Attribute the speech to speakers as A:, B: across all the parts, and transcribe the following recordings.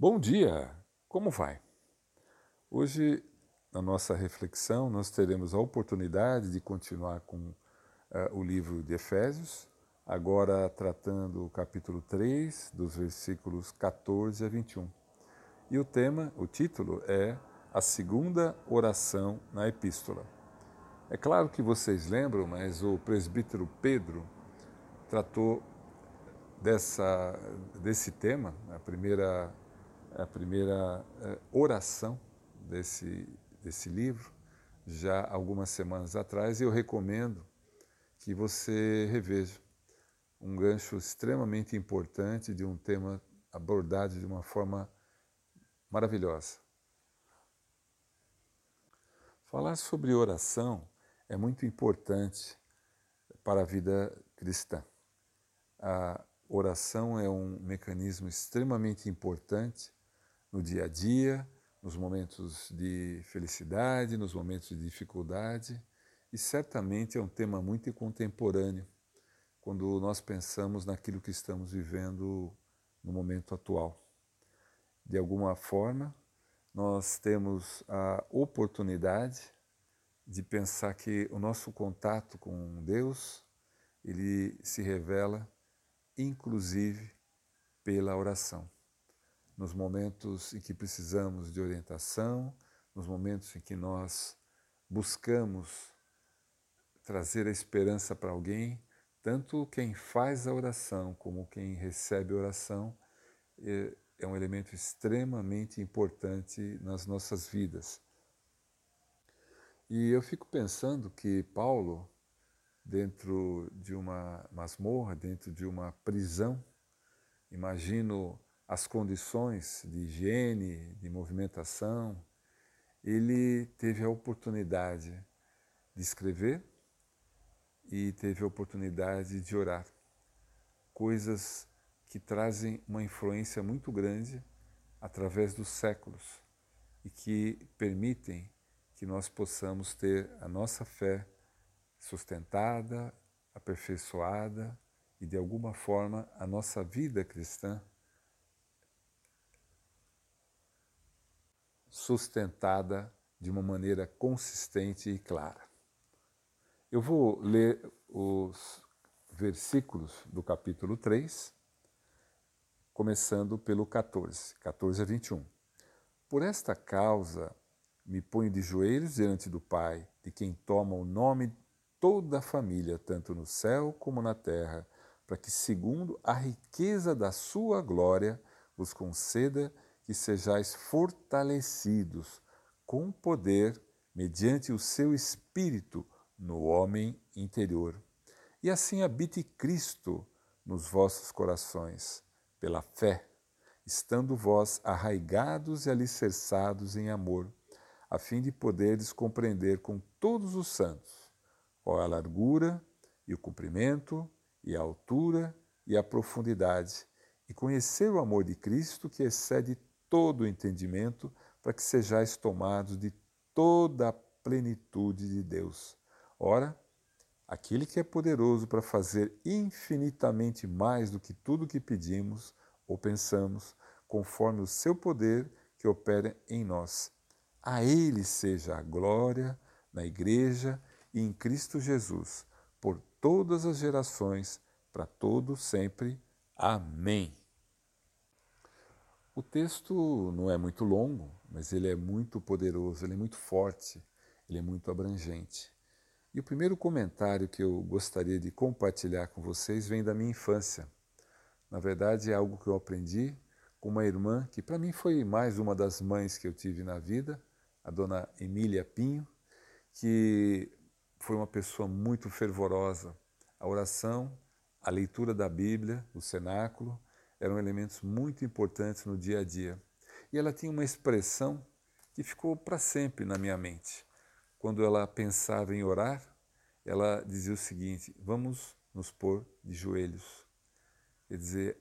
A: Bom dia! Como vai? Hoje, na nossa reflexão, nós teremos a oportunidade de continuar com uh, o livro de Efésios, agora tratando o capítulo 3, dos versículos 14 a 21. E o tema, o título é A Segunda Oração na Epístola. É claro que vocês lembram, mas o presbítero Pedro tratou dessa, desse tema, a primeira a primeira eh, oração desse, desse livro, já algumas semanas atrás, e eu recomendo que você reveja um gancho extremamente importante de um tema abordado de uma forma maravilhosa. Falar sobre oração é muito importante para a vida cristã. A oração é um mecanismo extremamente importante no dia a dia, nos momentos de felicidade, nos momentos de dificuldade, e certamente é um tema muito contemporâneo quando nós pensamos naquilo que estamos vivendo no momento atual. De alguma forma, nós temos a oportunidade de pensar que o nosso contato com Deus, ele se revela inclusive pela oração nos momentos em que precisamos de orientação, nos momentos em que nós buscamos trazer a esperança para alguém, tanto quem faz a oração como quem recebe a oração é, é um elemento extremamente importante nas nossas vidas. E eu fico pensando que Paulo, dentro de uma masmorra, dentro de uma prisão, imagino as condições de higiene, de movimentação, ele teve a oportunidade de escrever e teve a oportunidade de orar. Coisas que trazem uma influência muito grande através dos séculos e que permitem que nós possamos ter a nossa fé sustentada, aperfeiçoada e, de alguma forma, a nossa vida cristã sustentada de uma maneira consistente e clara. Eu vou ler os versículos do capítulo 3, começando pelo 14, 14 a 21. Por esta causa me ponho de joelhos diante do Pai, de quem toma o nome toda a família, tanto no céu como na terra, para que, segundo a riqueza da sua glória, vos conceda que sejais fortalecidos com poder mediante o seu espírito no homem interior. E assim habite Cristo nos vossos corações, pela fé, estando vós arraigados e alicerçados em amor, a fim de poderes compreender com todos os santos qual a largura e o comprimento e a altura e a profundidade, e conhecer o amor de Cristo que excede todo o entendimento, para que sejais tomados de toda a plenitude de Deus. Ora, aquele que é poderoso para fazer infinitamente mais do que tudo que pedimos ou pensamos, conforme o seu poder que opera em nós. A Ele seja a glória na Igreja e em Cristo Jesus, por todas as gerações, para todo sempre. Amém. O texto não é muito longo, mas ele é muito poderoso, ele é muito forte, ele é muito abrangente. E o primeiro comentário que eu gostaria de compartilhar com vocês vem da minha infância. Na verdade, é algo que eu aprendi com uma irmã que, para mim, foi mais uma das mães que eu tive na vida, a dona Emília Pinho, que foi uma pessoa muito fervorosa. A oração, a leitura da Bíblia, o cenáculo, eram elementos muito importantes no dia a dia. E ela tinha uma expressão que ficou para sempre na minha mente. Quando ela pensava em orar, ela dizia o seguinte: vamos nos pôr de joelhos. Quer dizer,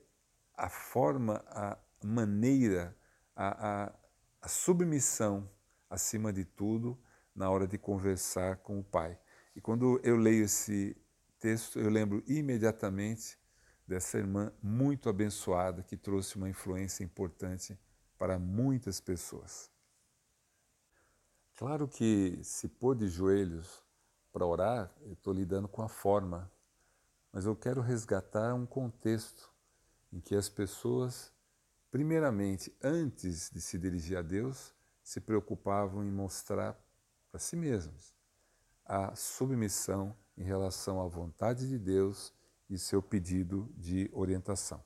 A: a forma, a maneira, a, a, a submissão, acima de tudo, na hora de conversar com o Pai. E quando eu leio esse texto, eu lembro imediatamente dessa irmã muito abençoada que trouxe uma influência importante para muitas pessoas. Claro que se pôr de joelhos para orar, eu estou lidando com a forma, mas eu quero resgatar um contexto em que as pessoas, primeiramente, antes de se dirigir a Deus, se preocupavam em mostrar para si mesmos a submissão em relação à vontade de Deus e seu pedido de orientação.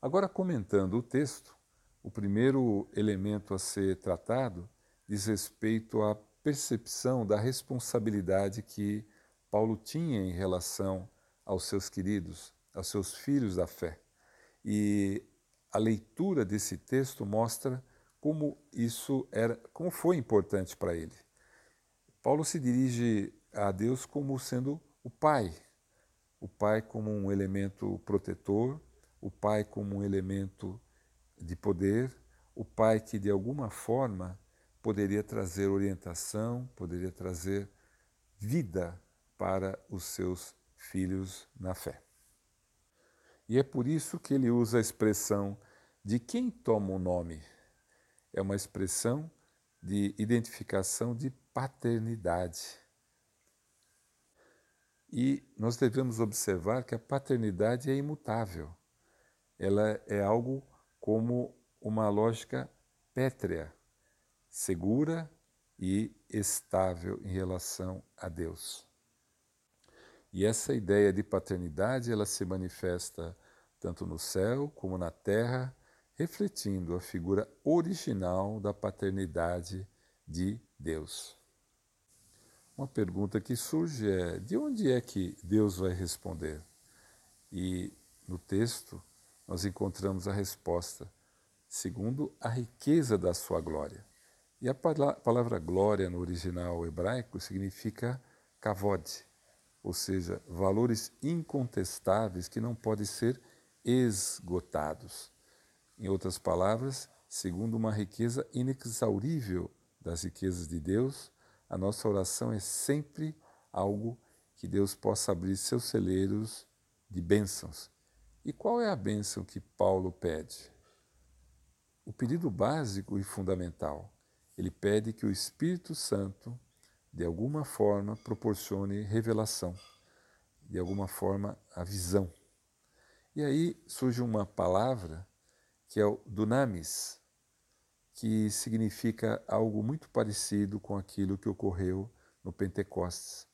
A: Agora, comentando o texto, o primeiro elemento a ser tratado diz respeito à percepção da responsabilidade que Paulo tinha em relação aos seus queridos, aos seus filhos da fé. E a leitura desse texto mostra como isso era, como foi importante para ele. Paulo se dirige a Deus como sendo o pai, o pai como um elemento protetor, o pai como um elemento de poder, o pai que de alguma forma poderia trazer orientação, poderia trazer vida para os seus filhos na fé. E é por isso que ele usa a expressão de quem toma o nome. É uma expressão de identificação de paternidade. E nós devemos observar que a paternidade é imutável. Ela é algo como uma lógica pétrea, segura e estável em relação a Deus. E essa ideia de paternidade, ela se manifesta tanto no céu como na terra, refletindo a figura original da paternidade de Deus. Uma pergunta que surge é: de onde é que Deus vai responder? E no texto nós encontramos a resposta, segundo a riqueza da sua glória. E a palavra glória no original hebraico significa kavod, ou seja, valores incontestáveis que não podem ser esgotados. Em outras palavras, segundo uma riqueza inexaurível das riquezas de Deus, a nossa oração é sempre algo que Deus possa abrir seus celeiros de bênçãos. E qual é a bênção que Paulo pede? O pedido básico e fundamental. Ele pede que o Espírito Santo de alguma forma proporcione revelação, de alguma forma a visão. E aí surge uma palavra que é o dunamis, que significa algo muito parecido com aquilo que ocorreu no Pentecostes,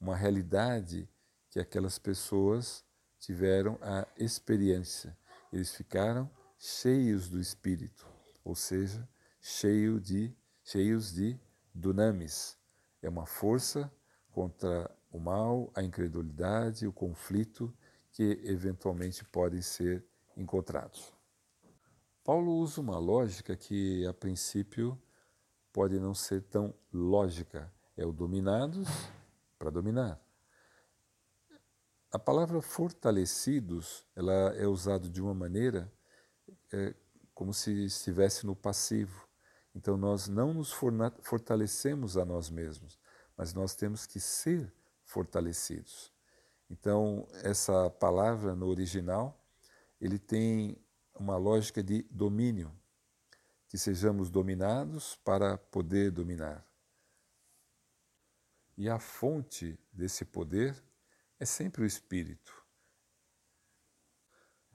A: uma realidade que aquelas pessoas tiveram a experiência. Eles ficaram cheios do Espírito, ou seja, cheio de, cheios de dunamis, é uma força contra o mal, a incredulidade, o conflito que eventualmente podem ser encontrados. Paulo usa uma lógica que, a princípio, pode não ser tão lógica. É o dominados para dominar. A palavra fortalecidos ela é usada de uma maneira é, como se estivesse no passivo. Então nós não nos fortalecemos a nós mesmos, mas nós temos que ser fortalecidos. Então essa palavra no original, ele tem uma lógica de domínio, que sejamos dominados para poder dominar. E a fonte desse poder é sempre o espírito.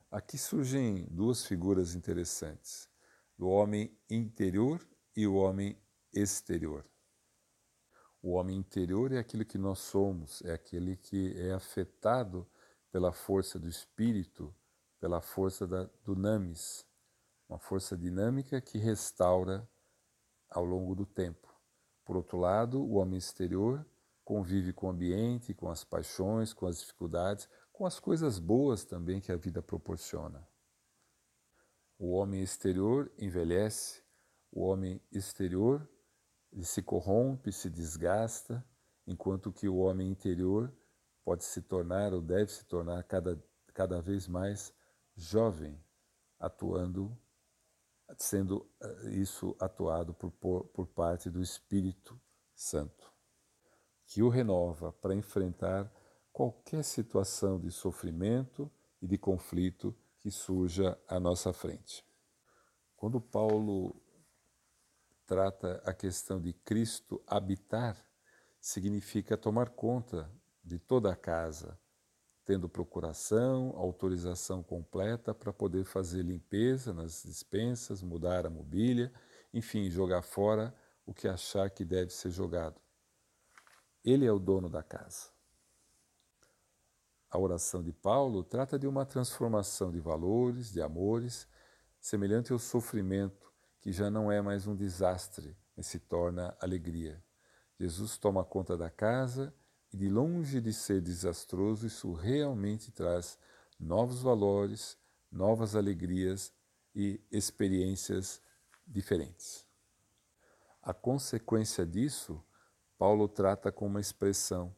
A: Aqui surgem duas figuras interessantes do homem interior e o homem exterior. O homem interior é aquilo que nós somos, é aquele que é afetado pela força do espírito, pela força da dunamis, uma força dinâmica que restaura ao longo do tempo. Por outro lado, o homem exterior convive com o ambiente, com as paixões, com as dificuldades, com as coisas boas também que a vida proporciona. O homem exterior envelhece, o homem exterior se corrompe, se desgasta, enquanto que o homem interior pode se tornar ou deve se tornar cada, cada vez mais jovem, atuando, sendo eh, isso atuado por, por, por parte do Espírito Santo, que o renova para enfrentar qualquer situação de sofrimento e de conflito que surja à nossa frente. Quando Paulo trata a questão de Cristo habitar, significa tomar conta de toda a casa, tendo procuração, autorização completa para poder fazer limpeza nas dispensas, mudar a mobília, enfim, jogar fora o que achar que deve ser jogado. Ele é o dono da casa. A oração de Paulo trata de uma transformação de valores, de amores, semelhante ao sofrimento, que já não é mais um desastre, mas se torna alegria. Jesus toma conta da casa e, de longe de ser desastroso, isso realmente traz novos valores, novas alegrias e experiências diferentes. A consequência disso, Paulo trata com uma expressão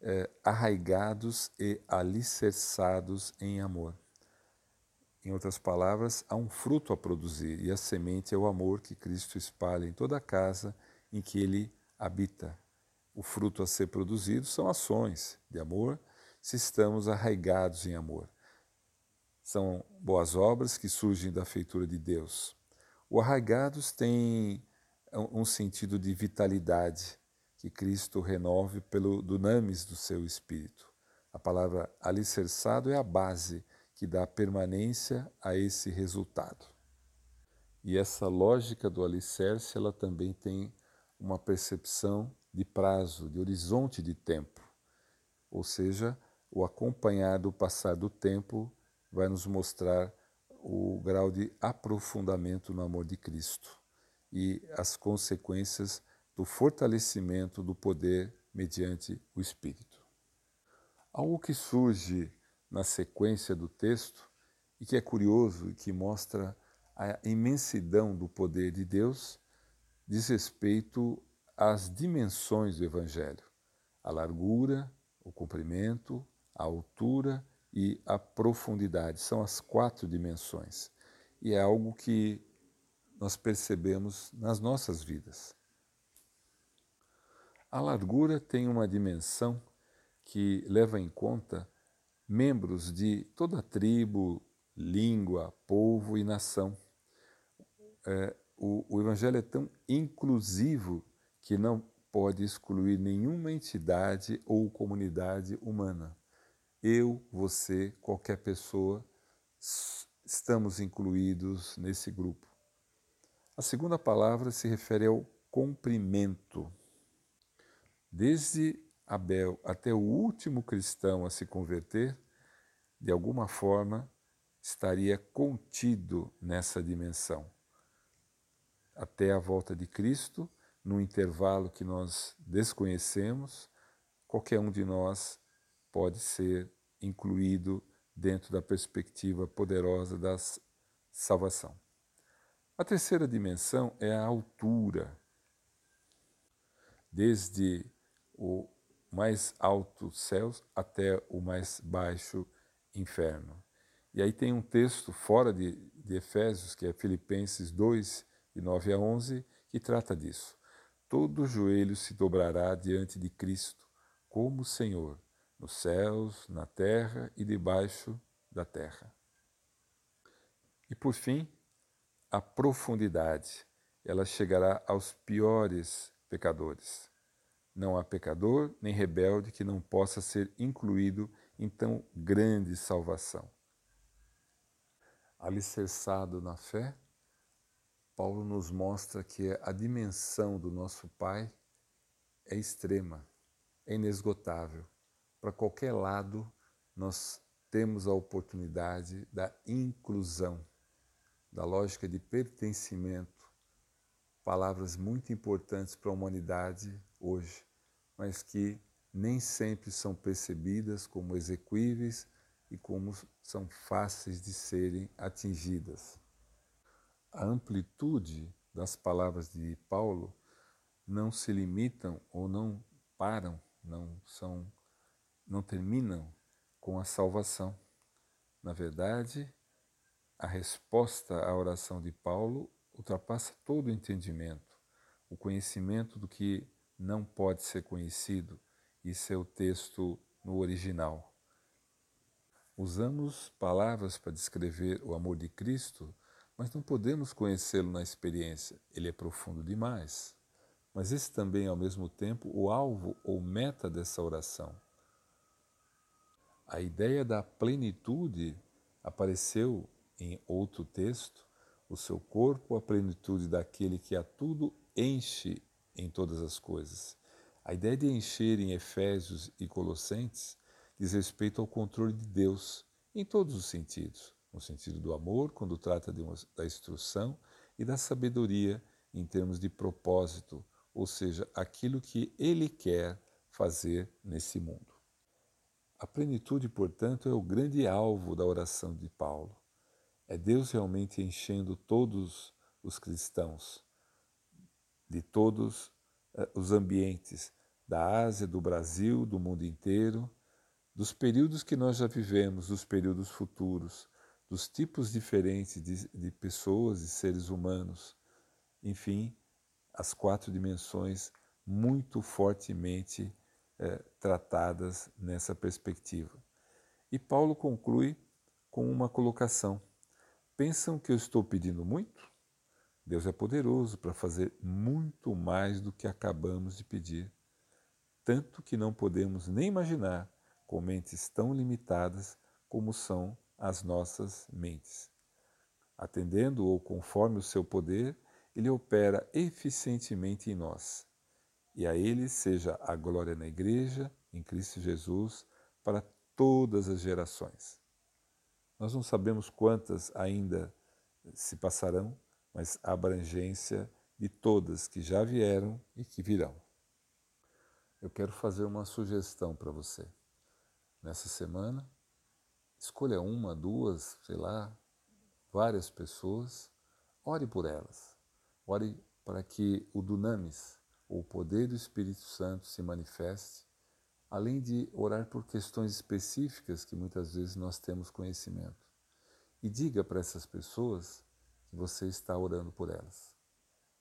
A: é, arraigados e alicerçados em amor. Em outras palavras, há um fruto a produzir e a semente é o amor que Cristo espalha em toda a casa em que ele habita. O fruto a ser produzido são ações de amor, se estamos arraigados em amor. São boas obras que surgem da feitura de Deus. O arraigados tem um sentido de vitalidade que Cristo renove pelo dunamis do seu espírito. A palavra alicerçado é a base que dá permanência a esse resultado. E essa lógica do alicerce, ela também tem uma percepção de prazo, de horizonte de tempo. Ou seja, o acompanhar do passar do tempo vai nos mostrar o grau de aprofundamento no amor de Cristo e as consequências do fortalecimento do poder mediante o Espírito. Algo que surge na sequência do texto e que é curioso e que mostra a imensidão do poder de Deus diz respeito às dimensões do Evangelho, a largura, o comprimento, a altura e a profundidade. São as quatro dimensões. E é algo que nós percebemos nas nossas vidas. A largura tem uma dimensão que leva em conta membros de toda tribo, língua, povo e nação. É, o, o Evangelho é tão inclusivo que não pode excluir nenhuma entidade ou comunidade humana. Eu, você, qualquer pessoa, estamos incluídos nesse grupo. A segunda palavra se refere ao comprimento. Desde Abel até o último cristão a se converter, de alguma forma estaria contido nessa dimensão. Até a volta de Cristo, num intervalo que nós desconhecemos, qualquer um de nós pode ser incluído dentro da perspectiva poderosa da salvação. A terceira dimensão é a altura. Desde o mais alto céus até o mais baixo inferno. E aí tem um texto fora de, de Efésios, que é Filipenses 2, de 9 a 11, que trata disso. Todo joelho se dobrará diante de Cristo, como Senhor, nos céus, na terra e debaixo da terra. E por fim, a profundidade, ela chegará aos piores pecadores. Não há pecador nem rebelde que não possa ser incluído em tão grande salvação. Alicerçado na fé, Paulo nos mostra que a dimensão do nosso Pai é extrema, é inesgotável. Para qualquer lado, nós temos a oportunidade da inclusão, da lógica de pertencimento, palavras muito importantes para a humanidade hoje mas que nem sempre são percebidas como execuíveis e como são fáceis de serem atingidas. A amplitude das palavras de Paulo não se limitam ou não param, não são não terminam com a salvação. Na verdade, a resposta à oração de Paulo ultrapassa todo o entendimento, o conhecimento do que não pode ser conhecido e seu texto no original. Usamos palavras para descrever o amor de Cristo Mas não podemos conhecê-lo na experiência, ele é profundo demais. Mas esse também é ao mesmo tempo o alvo ou meta dessa oração. A ideia da plenitude apareceu em outro texto, o seu corpo, a plenitude daquele que a tudo enche em todas as coisas. A ideia de encher em Efésios e Colossenses diz respeito ao controle de Deus em todos os sentidos, no sentido do amor, quando trata uma, da instrução, e da sabedoria em termos de propósito, ou seja, aquilo que Ele quer fazer nesse mundo. A plenitude, portanto, é o grande alvo da oração de Paulo. É Deus realmente enchendo todos os cristãos, de todos uh, os ambientes, da Ásia, do Brasil, do mundo inteiro, dos períodos que nós já vivemos, dos períodos futuros, dos tipos diferentes de, de pessoas e seres humanos, enfim, as quatro dimensões muito fortemente eh, tratadas nessa perspectiva. E Paulo conclui com uma colocação: Pensam que eu estou pedindo muito? Deus é poderoso para fazer muito mais do que acabamos de pedir, tanto que não podemos nem imaginar com mentes tão limitadas como são as nossas mentes. Atendendo ou conforme o seu poder, ele opera eficientemente em nós. E a ele seja a glória na Igreja, em Cristo Jesus, para todas as gerações. Nós não sabemos quantas ainda se passarão, mas a abrangência de todas que já vieram e que virão. Eu quero fazer uma sugestão para você nessa semana. Escolha uma, duas, sei lá, várias pessoas. Ore por elas. Ore para que o dunamis, o poder do Espírito Santo, se manifeste, além de orar por questões específicas que muitas vezes nós temos conhecimento. E diga para essas pessoas que você está orando por elas.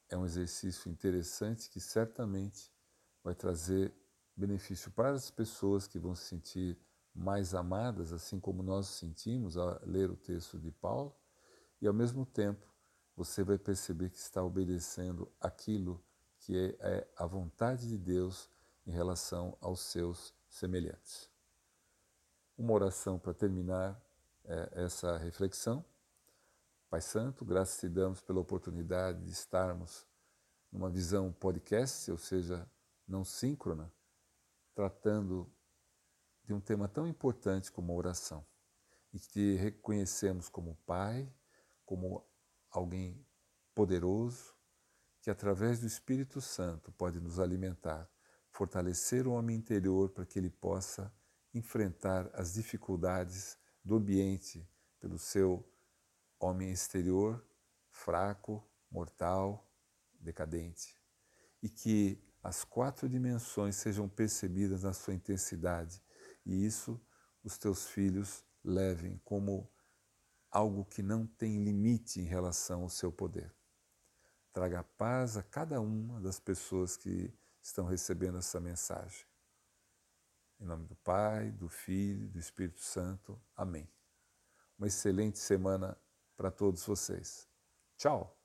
A: É um exercício interessante que certamente vai trazer benefício para as pessoas que vão se sentir mais amadas, assim como nós sentimos ao ler o texto de Paulo, e ao mesmo tempo você vai perceber que está obedecendo aquilo que é, é a vontade de Deus em relação aos seus semelhantes. Uma oração para terminar é, essa reflexão. Pai Santo, graças te damos pela oportunidade de estarmos numa visão podcast, ou seja, não síncrona, tratando de um tema tão importante como a oração e que te reconhecemos como Pai, como alguém poderoso, que através do Espírito Santo pode nos alimentar, fortalecer o homem interior para que ele possa enfrentar as dificuldades do ambiente pelo seu homem exterior fraco, mortal, decadente, e que as quatro dimensões sejam percebidas na sua intensidade e isso os teus filhos levem como algo que não tem limite em relação ao seu poder. Traga paz a cada uma das pessoas que estão recebendo essa mensagem. Em nome do Pai, do Filho do Espírito Santo. Amém. Uma excelente semana para todos vocês. Tchau!